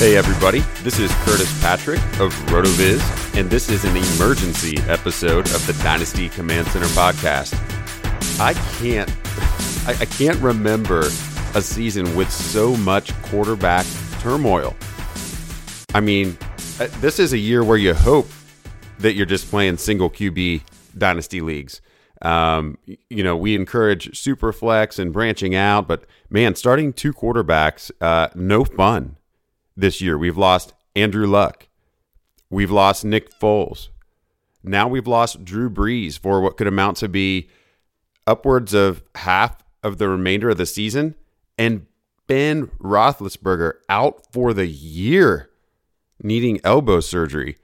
Hey everybody, this is Curtis Patrick of RotoViz, and this is an emergency episode of the Dynasty Command Center podcast. I can't, I, I can't remember a season with so much quarterback turmoil. I mean, uh, this is a year where you hope that you're just playing single QB dynasty leagues. Um, you know, we encourage super flex and branching out, but man, starting two quarterbacks, uh, no fun this year. We've lost Andrew Luck. We've lost Nick Foles. Now we've lost Drew Brees for what could amount to be upwards of half of the remainder of the season. And Ben Roethlisberger out for the year, needing elbow surgery.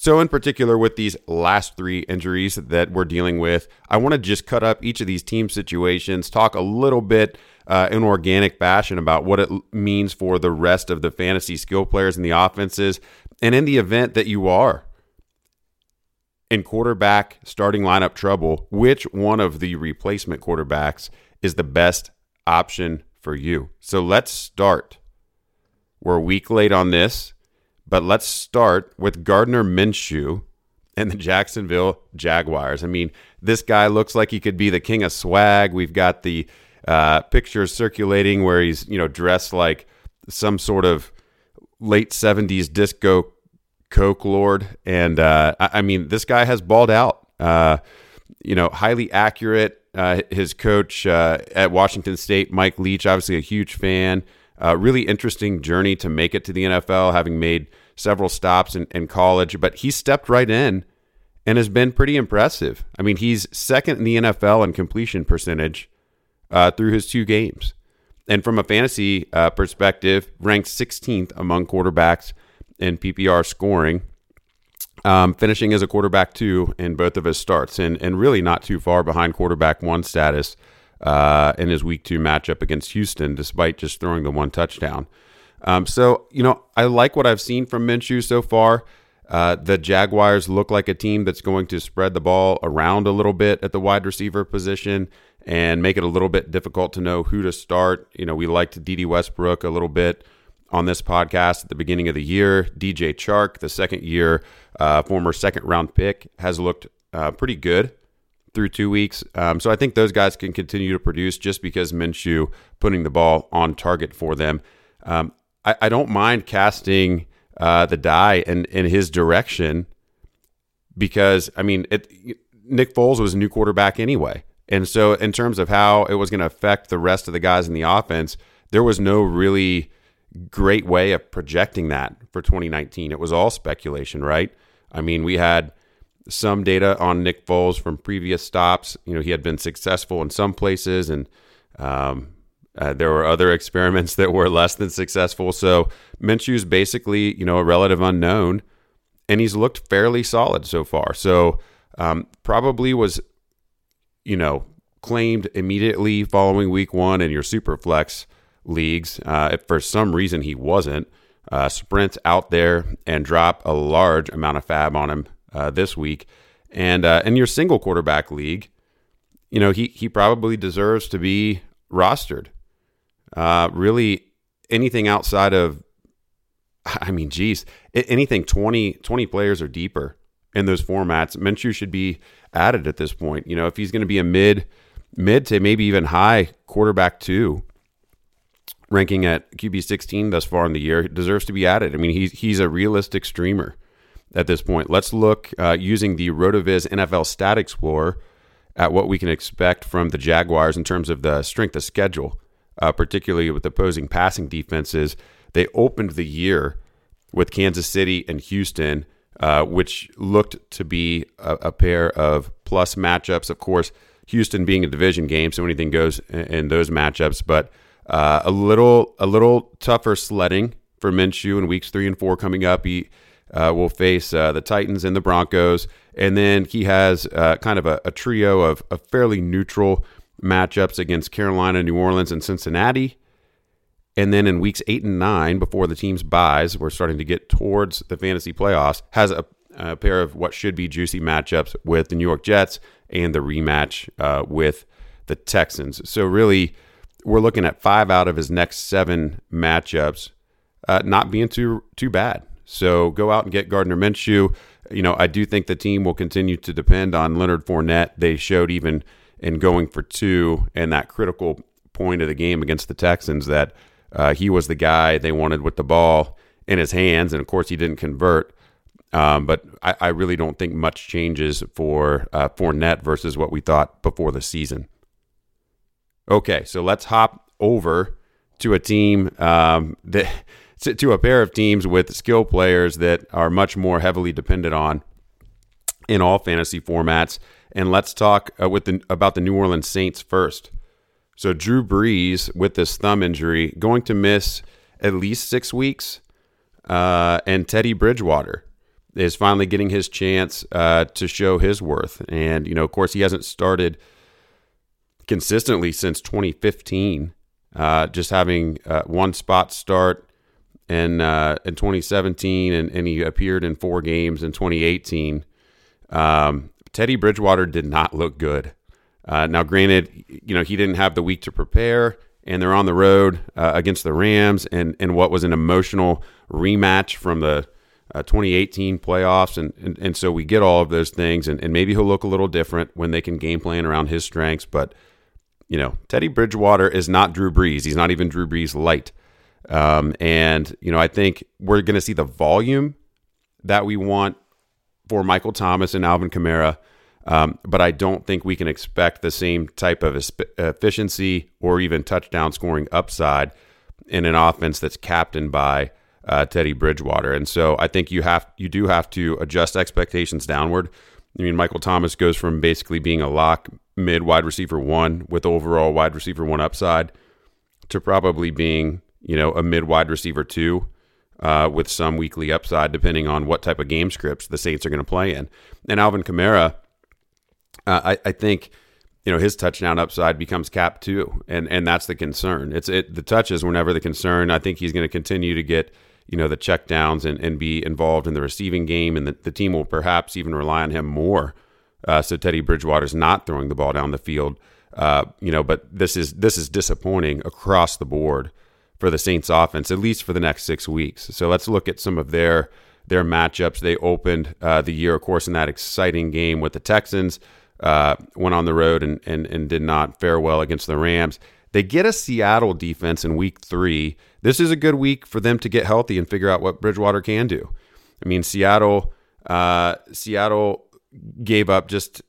So, in particular, with these last three injuries that we're dealing with, I want to just cut up each of these team situations, talk a little bit uh, in organic fashion about what it means for the rest of the fantasy skill players and the offenses. And in the event that you are in quarterback starting lineup trouble, which one of the replacement quarterbacks is the best option for you? So, let's start. We're a week late on this. But let's start with Gardner Minshew and the Jacksonville Jaguars. I mean, this guy looks like he could be the king of swag. We've got the uh, pictures circulating where he's you know dressed like some sort of late '70s disco coke lord, and uh, I, mean, this guy has balled out. Uh, you know, highly accurate. Uh, his coach uh, at Washington State, Mike Leach, obviously a huge fan. Uh, really interesting journey to make it to the NFL, having made several stops in, in college, but he stepped right in and has been pretty impressive. I mean, he's second in the NFL in completion percentage uh, through his two games. And from a fantasy uh, perspective, ranked 16th among quarterbacks in PPR scoring, um, finishing as a quarterback two in both of his starts, and, and really not too far behind quarterback one status uh, in his week two matchup against Houston, despite just throwing the one touchdown. Um, so, you know, I like what I've seen from Minshew so far. Uh, the Jaguars look like a team that's going to spread the ball around a little bit at the wide receiver position and make it a little bit difficult to know who to start. You know, we liked Dede Westbrook a little bit on this podcast at the beginning of the year. DJ Chark, the second year, uh, former second round pick, has looked uh, pretty good through two weeks. Um, so I think those guys can continue to produce just because Minshew putting the ball on target for them. Um, I, I, don't mind casting uh, the die in, in his direction because, I mean, it, Nick Foles was a new quarterback anyway. And so, in terms of how it was going to affect the rest of the guys in the offense, there was no really great way of projecting that for 2019. It was all speculation, right? I mean, we had some data on Nick Foles from previous stops. You know, he had been successful in some places, and um, uh, there were other experiments that were less than successful. So Minshew's basically, you know, a relative unknown, and he's looked fairly solid so far. So um, probably was, you know, claimed immediately following week one in your super flex leagues. Uh, if for some reason he wasn't, uh, sprint out there and drop a large amount of fab on him uh, this week. And uh, in your single quarterback league, you know, he, he probably deserves to be rostered. Uh, really, anything outside of, I mean, geez, anything 20, 20 players or deeper in those formats, Minshew should be added at this point. You know, if he's going to be a mid, mid to maybe even high quarterback two, ranking at QB 16 thus far in the year, deserves to be added. I mean, he's he's a realistic streamer at this point. Let's look uh, using the RotoViz NFL Stat Explorer at what we can expect from the Jaguars in terms of the strength of schedule, uh, particularly with opposing passing defenses. They opened the year with Kansas City and Houston, uh, which looked to be a, a, pair of plus matchups. Of course, Houston being a division game, so anything goes in, in those matchups. But uh, a little a little tougher sledding for Minshew in weeks three and four coming up. He uh, will face uh, the Titans and the Broncos. And then he has uh, kind of a, a trio of, of, fairly neutral matchups against Carolina, New Orleans, and Cincinnati. And then in weeks eight and nine, before the team's byes, we're starting to get towards the fantasy playoffs, has a, a pair of what should be juicy matchups with the New York Jets and the rematch uh, with the Texans. So, really, we're looking at five out of his next seven matchups uh, not being too too bad. So go out and get Gardner Minshew. You know, I do think the team will continue to depend on Leonard Fournette. They showed even in going for two and that critical point of the game against the Texans that uh, he was the guy they wanted with the ball in his hands. And of course, he didn't convert. Um, but I, I, really don't think much changes for uh, Fournette versus what we thought before the season. Okay, so let's hop over to a team um, that to a pair of teams with skill players that are much more heavily dependent on in all fantasy formats. And let's talk uh, with the, about the New Orleans Saints first. So Drew Brees with this thumb injury going to miss at least six weeks, uh, and Teddy Bridgewater is finally getting his chance uh, to show his worth. And you know, of course, he hasn't started consistently since 2015. Uh, just having uh, one spot start in uh, in 2017, and, and he appeared in four games in 2018. Um, Teddy Bridgewater did not look good. Uh, now, granted, you know he didn't have the week to prepare, and they're on the road uh, against the Rams, and and what was an emotional rematch from the uh, 2018 playoffs, and, and and so we get all of those things, and, and maybe he'll look a little different when they can game plan around his strengths, but you know, Teddy Bridgewater is not Drew Brees. He's not even Drew Brees light. Um, and, you know, I think we're going to see the volume that we want for Michael Thomas and Alvin Kamara. Um, but I don't think we can expect the same type of efficiency or even touchdown scoring upside in an offense that's captained by uh, Teddy Bridgewater. And so I think you have you do have to adjust expectations downward. I mean, Michael Thomas goes from basically being a lock mid wide receiver one with overall wide receiver one upside to probably being you know, a mid wide receiver two uh, with some weekly upside, depending on what type of game scripts the Saints are going to play in. And Alvin Kamara, uh, I, I, think, you know, his touchdown upside becomes cap too, and and that's the concern. It's it the touches were never the concern. I think he's going to continue to get you know the checkdowns and, and be involved in the receiving game, and the, the team will perhaps even rely on him more. Uh, so Teddy Bridgewater's not throwing the ball down the field. Uh, you know, but this is this is disappointing across the board for the Saints offense, at least for the next six weeks. So let's look at some of their their matchups. They opened uh, the year, of course, in that exciting game with the Texans. uh, went on the road and, and, and did not fare well against the Rams. They get a Seattle defense in week three. This is a good week for them to get healthy and figure out what Bridgewater can do. I mean, Seattle, uh, Seattle gave up just,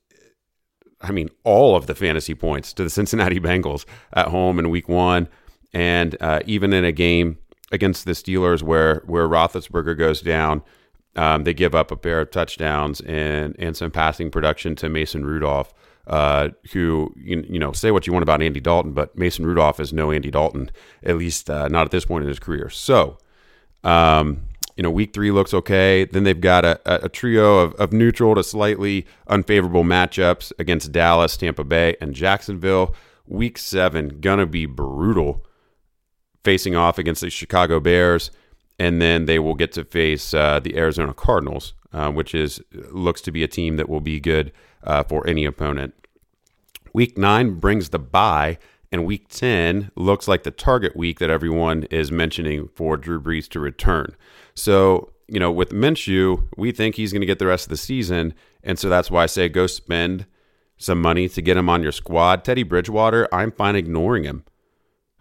I mean, all of the fantasy points to the Cincinnati Bengals at home in week one. And uh, even in a game against the Steelers where, where Roethlisberger goes down, um, they give up a pair of touchdowns and, and some passing production to Mason Rudolph uh, who you, you know say what you want about Andy Dalton, but Mason Rudolph is no Andy Dalton, at least uh, not at this point in his career. So, um, you know, week three looks okay. Then they've got a, a trio of, of neutral to slightly unfavorable matchups against Dallas, Tampa Bay, and Jacksonville. Week seven gonna be brutal, facing off against the Chicago Bears, and then they will get to face uh, the Arizona Cardinals, uh, which is looks to be a team that will be good uh, for any opponent. Week nine brings the bye, and week 10 looks like the target week that everyone is mentioning for Drew Brees to return. So, you know, with Minshew, we think he's going to get the rest of the season. And so that's why I say go spend some money to get him on your squad. Teddy Bridgewater, I'm fine ignoring him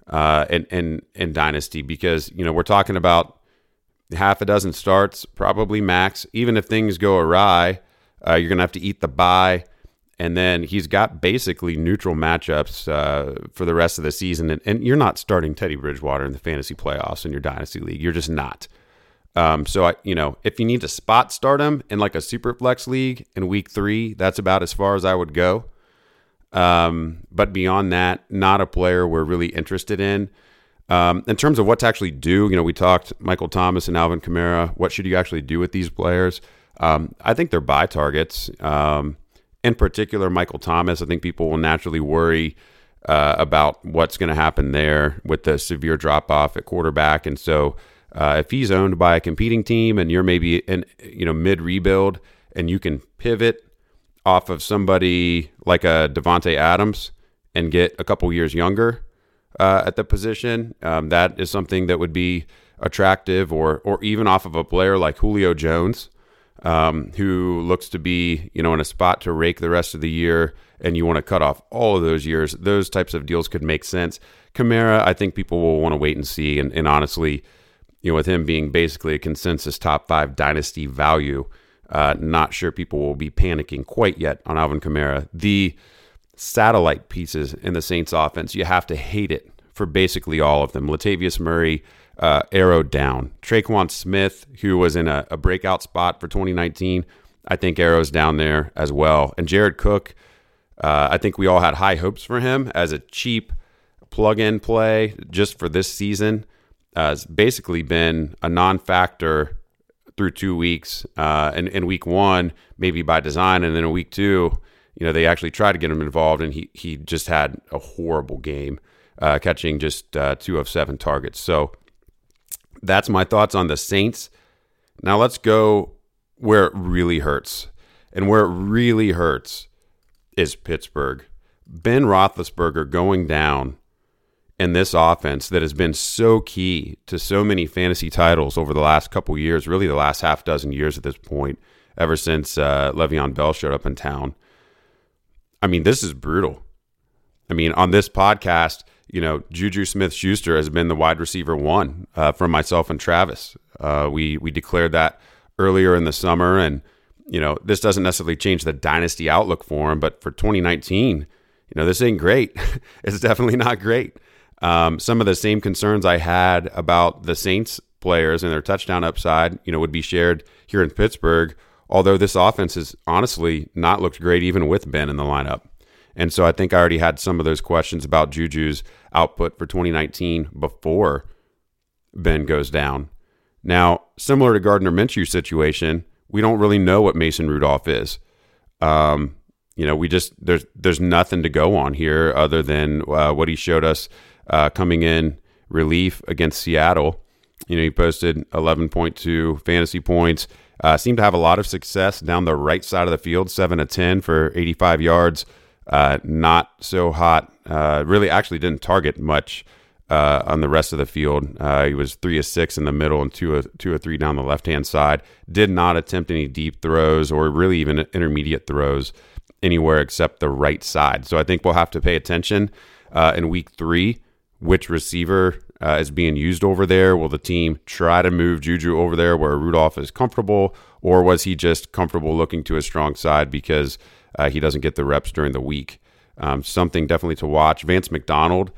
uh, in, in, in Dynasty because, you know, we're talking about half a dozen starts, probably max. Even if things go awry, uh, you're going to have to eat the bye, And then he's got basically neutral matchups uh, for the rest of the season. And, and, you're not starting Teddy Bridgewater in the fantasy playoffs in your dynasty league. You're just not. Um, so I, you know, if you need to spot start him in like a super flex league in week three, that's about as far as I would go. Um, but beyond that, not a player we're really interested in. Um, in terms of what to actually do, you know, we talked Michael Thomas and Alvin Kamara. What should you actually do with these players? Um, I think they're buy targets. Um, in particular, Michael Thomas. I think people will naturally worry uh, about what's going to happen there with the severe drop off at quarterback, and so uh, if he's owned by a competing team and you're maybe in you know mid rebuild and you can pivot off of somebody like a Davante Adams and get a couple years younger uh, at the position, um, that is something that would be attractive, or or even off of a player like Julio Jones um, who looks to be, you know, in a spot to rake the rest of the year, and you want to cut off all of those years, those types of deals could make sense. Kamara, I think people will want to wait and see. And, and honestly, you know, with him being basically a consensus top five dynasty value, uh, not sure people will be panicking quite yet on Alvin Kamara. The satellite pieces in the Saints offense, you have to hate it for basically all of them. Latavius Murray, uh, arrowed down. Tre'Quan Smith, who was in a, a, breakout spot for 2019, I think arrows down there as well. And Jared Cook, uh, I think we all had high hopes for him as a cheap plug-in play just for this season. Uh, has basically been a non-factor through two weeks. Uh, and in week one, maybe by design, and then in week two, you know, they actually tried to get him involved, and he he just had a horrible game, uh, catching just uh, two of seven targets. So that's my thoughts on the Saints. Now let's go where it really hurts. And where it really hurts is Pittsburgh. Ben Roethlisberger going down in this offense that has been so key to so many fantasy titles over the last couple years, really the last half dozen years at this point, ever since uh, Le'Veon Bell showed up in town. I mean, this is brutal. I mean, on this podcast, you know, Juju Smith Schuster has been the wide receiver one uh, for myself and Travis. Uh, we we declared that earlier in the summer, and you know, this doesn't necessarily change the dynasty outlook for him, but for 2019, you know, this ain't great. it's definitely not great. Um, some of the same concerns I had about the Saints players and their touchdown upside, you know, would be shared here in Pittsburgh. Although this offense has honestly not looked great, even with Ben in the lineup. And so I think I already had some of those questions about Juju's output for 2019 before Ben goes down. Now, similar to Gardner Minshew's situation, we don't really know what Mason Rudolph is. Um, you know, we just there's there's nothing to go on here other than uh, what he showed us uh, coming in relief against Seattle. You know, he posted 11.2 fantasy points. Uh, seemed to have a lot of success down the right side of the field, seven to ten for 85 yards. Uh, not so hot. Uh, really, actually didn't target much uh, on the rest of the field. Uh, he was three of six in the middle and two of two or three down the left hand side. Did not attempt any deep throws or really even intermediate throws. anywhere except the right side. So I think we'll have to pay attention uh, in week three which receiver uh, is being used over there. Will the team try to move Juju over there where Rudolph is comfortable, or was he just comfortable looking to his strong side because uh, he doesn't get the reps during the week? Um, something definitely to watch. Vance McDonald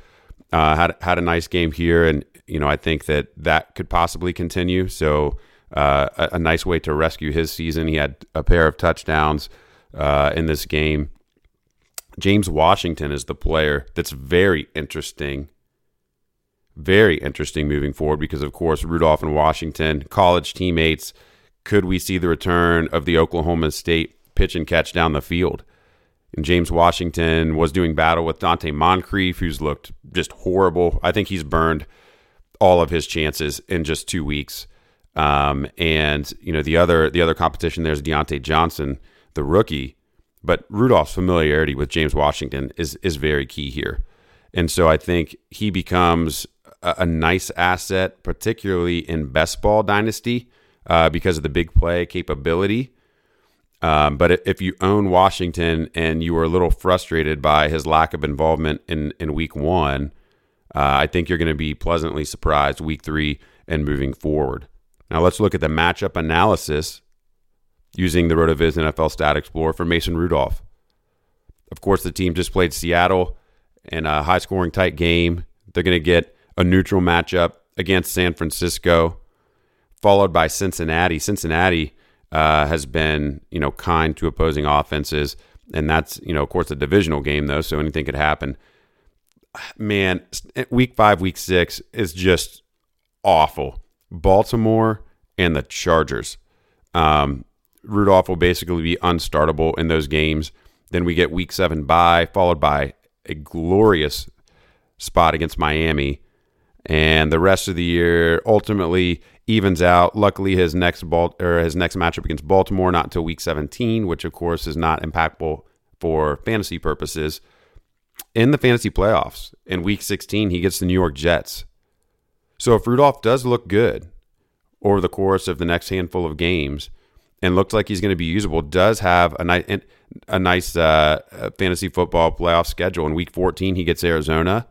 uh, had had a nice game here, and you know I think that that could possibly continue. So uh, a, a, nice way to rescue his season. He had a pair of touchdowns uh, in this game. James Washington is the player that's very interesting. Very interesting moving forward because, of course, Rudolph and Washington, college teammates. Could we see the return of the Oklahoma State pitch and catch down the field? And James Washington was doing battle with Donte Moncrief, who's looked just horrible. I think he's burned all of his chances in just two weeks. Um, and you know the other the other competition there's Diontae Johnson, the rookie, but Rudolph's familiarity with James Washington is is very key here, and so I think he becomes a, nice asset, particularly in best ball dynasty, uh, because of the big play capability. Um, but if you own Washington and you were a little frustrated by his lack of involvement in in week one, uh, I think you're going to be pleasantly surprised week three and moving forward. Now let's look at the matchup analysis using the RotoViz NFL Stat Explorer for Mason Rudolph. Of course, the team just played Seattle in a high scoring tight game. They're going to get a neutral matchup against San Francisco, followed by Cincinnati. Cincinnati uh, has been, you know, kind to opposing offenses, and that's, you know, of course, a divisional game though, so anything could happen. Man, week five, week six is just awful. Baltimore and the Chargers. Um, Rudolph will basically be unstartable in those games. Then we get week seven bye, followed by a glorious spot against Miami. And the rest of the year ultimately evens out. Luckily, his next ball or his next matchup against Baltimore not until week 17, which of course is not impactful for fantasy purposes. In the fantasy playoffs, in week 16, he gets the New York Jets. So if Rudolph does look good over the course of the next handful of games, and looks like he's going to be usable, does have a nice a nice uh, fantasy football playoff schedule. In Week 14, he gets Arizona.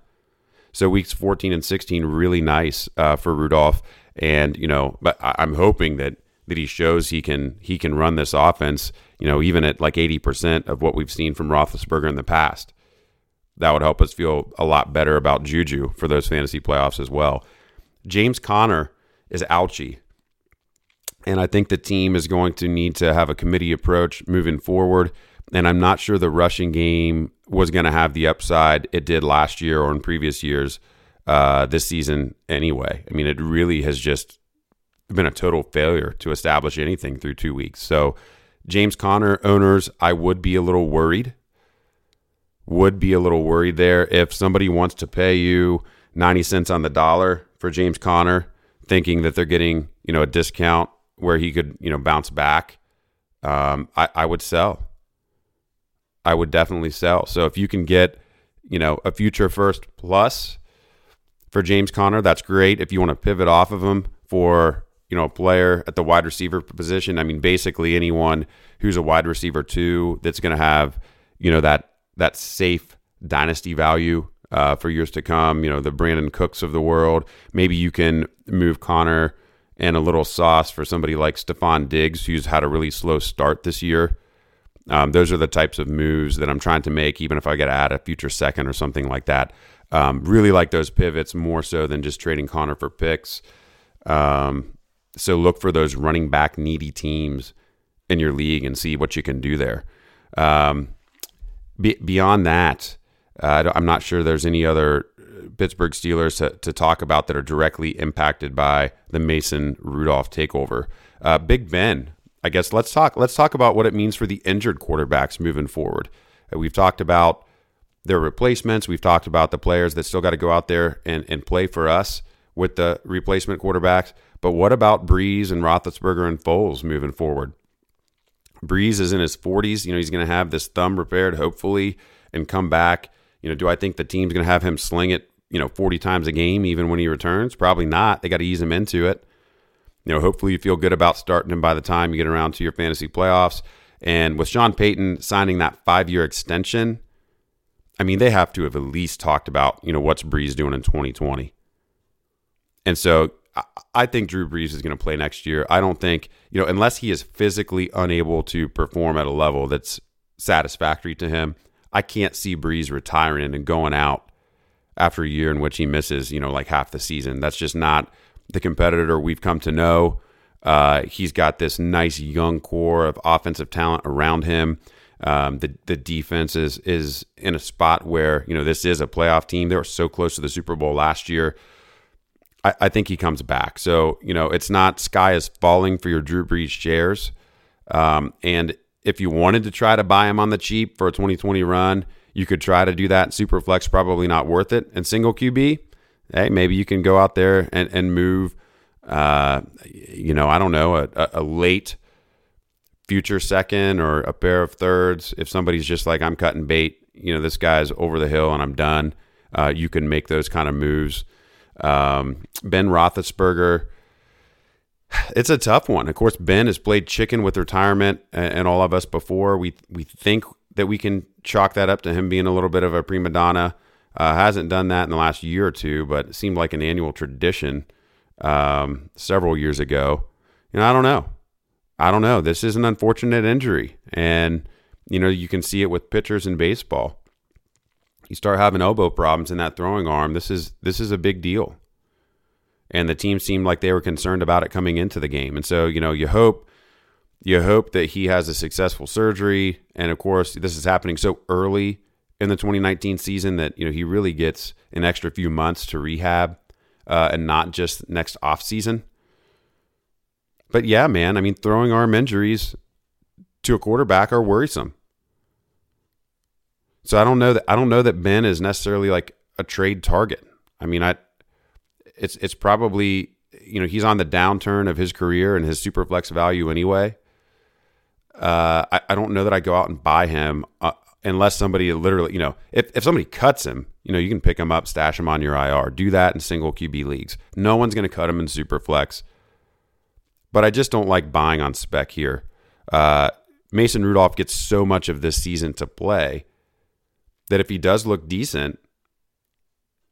So weeks 14 and 16 really nice uh, for Rudolph, and you know, but I'm hoping that that he shows he can he can run this offense. You know, even at like 80 percent of what we've seen from Roethlisberger in the past. That would help us feel a lot better about Juju for those fantasy playoffs as well. James Conner is ouchy. And I think the team is going to need to have a committee approach moving forward. And I'm not sure the rushing game was going to have the upside it did last year or in previous years uh, this season anyway. I mean, it really has just been a total failure to establish anything through two weeks. So, James Conner owners, I would be a little worried. Would be a little worried there if somebody wants to pay you 90 cents on the dollar for James Conner, thinking that they're getting, you know, a discount where he could, you know, bounce back, um, I, I would sell. I would definitely sell. So if you can get, you know, a future first plus for James Conner, that's great. If you want to pivot off of him for, you know, a player at the wide receiver position, I mean, basically anyone who's a wide receiver two that's going to have, you know, that that safe dynasty value uh, for years to come. You know, the Brandin Cooks of the world. Maybe you can move Conner and a little sauce for somebody like Stefon Diggs, who's had a really slow start this year. Um, those are the types of moves that I'm trying to make, even if I get to add a future second or something like that. Um, really like those pivots more so than just trading Conner for picks. Um, so look for those running back needy teams in your league and see what you can do there. Um, be, beyond that, uh, I'm not sure there's any other Pittsburgh Steelers to, to, talk about that are directly impacted by the Mason Rudolph takeover. Uh, Big Ben, I guess let's talk. Let's talk about what it means for the injured quarterbacks moving forward. Uh, we've talked about their replacements. We've talked about the players that still got to go out there and, and play for us with the replacement quarterbacks. But what about Brees and Roethlisberger and Foles moving forward? Brees is in his 40s. You know, he's going to have this thumb repaired, hopefully, and come back. You know, do I think the team's going to have him sling it you know, 40 times a game, even when he returns? Probably not. They got to ease him into it. You know, hopefully you feel good about starting him by the time you get around to your fantasy playoffs. And with Sean Payton signing that five year extension, I mean, they have to have at least talked about, you know, what's Brees doing in 2020. And so I think Drew Brees is going to play next year. I don't think, you know, unless he is physically unable to perform at a level that's satisfactory to him, I can't see Brees retiring and going out after a year in which he misses, you know, like half the season. That's just not the competitor we've come to know. Uh, he's got this nice young core of offensive talent around him. Um, the the defense is is in a spot where you know this is a playoff team. They were so close to the Super Bowl last year. I, I think he comes back. So you know it's not sky is falling for your Drew Brees shares. Um, and if you wanted to try to buy him on the cheap for a 2020 run, you could try to do that. Superflex probably not worth it. And single QB, hey, maybe you can go out there and and move. Uh, you know, I don't know a, a late future second or a pair of thirds. If somebody's just like, I'm cutting bait, you know, this guy's over the hill and I'm done, uh, you can make those kind of moves. Um, ben Roethlisberger, it's a tough one. Of course, Ben has played chicken with retirement and, and all of us before. We, we think that we can chalk that up to him being a little bit of a prima donna. Uh, hasn't done that in the last year or two, but it seemed like an annual tradition um, several years ago. You know, I don't know. I don't know. This is an unfortunate injury. And, you know, you can see it with pitchers in baseball. You start having elbow problems in that throwing arm. This is this is a big deal. And the team seemed like they were concerned about it coming into the game. And so, you know, you hope you hope that he has a successful surgery. And of course, this is happening so early in the 2019 season that, you know, he really gets an extra few months to rehab uh, and not just next off season. But yeah, man, I mean, throwing arm injuries to a quarterback are worrisome. So I don't know that I don't know that Ben is necessarily like a trade target. I mean, I it's it's probably you know he's on the downturn of his career and his super flex value anyway. Uh, I, I don't know that I go out and buy him uh, unless somebody literally you know if if somebody cuts him, you know you can pick him up, stash him on your IR, do that in single QB leagues. No one's going to cut him in super flex but I just don't like buying on spec here. Uh, Mason Rudolph gets so much of this season to play that if he does look decent,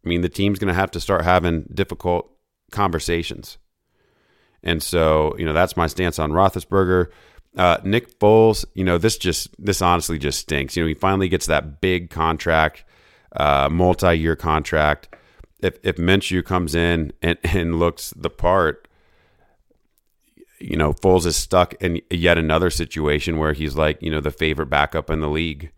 I mean, the team's going to have to start having difficult conversations. And so, you know, that's my stance on Roethlisberger. Uh, Nick Foles, you know, this just, this honestly just stinks. You know, he finally gets that big contract, uh, multi year contract. If, if Minshew comes in and, and looks the part, you know, Foles is stuck in yet another situation where he's like, you know, the favorite backup in the league.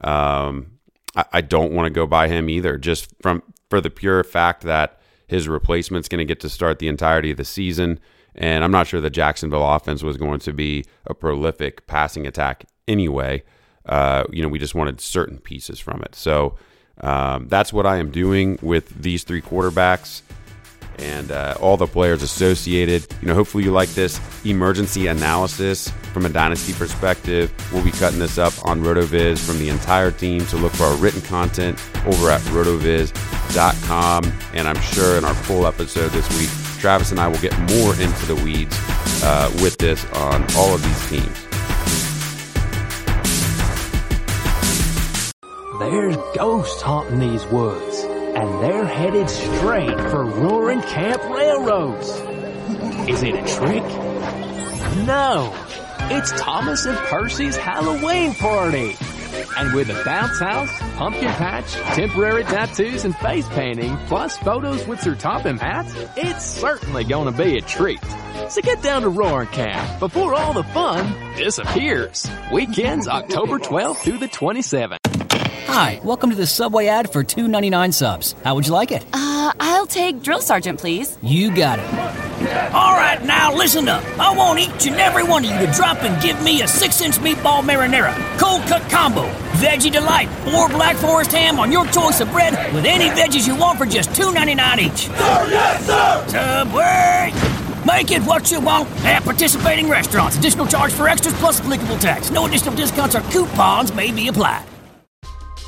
Um, I, I don't want to go buy him either, just from for the pure fact that his replacement's going to get to start the entirety of the season. And I'm not sure the Jacksonville offense was going to be a prolific passing attack anyway. Uh, you know, we just wanted certain pieces from it. So um, that's what I am doing with these three quarterbacks and uh, all the players associated. You know, hopefully you like this emergency analysis from a dynasty perspective. We'll be cutting this up on RotoViz from the entire team. So look for our written content over at rotoviz.com. And I'm sure in our full episode this week, Travis and I will get more into the weeds uh, with this on all of these teams. There's ghosts haunting these woods and they're headed straight for Roaring Camp Railroads. Is it a trick? No, it's Thomas and Percy's Halloween party. And with a bounce house, pumpkin patch, temporary tattoos, and face painting, plus photos with their topping hats, it's certainly gonna be a treat. So get down to Roaring Camp before all the fun disappears. Weekends October 12th through the 27th. Hi, welcome to the Subway ad for two ninety nine subs. How would you like it? Uh, I'll take Drill Sergeant, please. You got it. All right, now listen up. I want each and every one of you to drop and give me a six inch meatball marinara, cold cut combo, veggie delight, or black forest ham on your choice of bread with any veggies you want for just two ninety nine each. Sir, yes, sir! Subway! Make it what you want at participating restaurants. Additional charge for extras plus applicable tax. No additional discounts or coupons may be applied.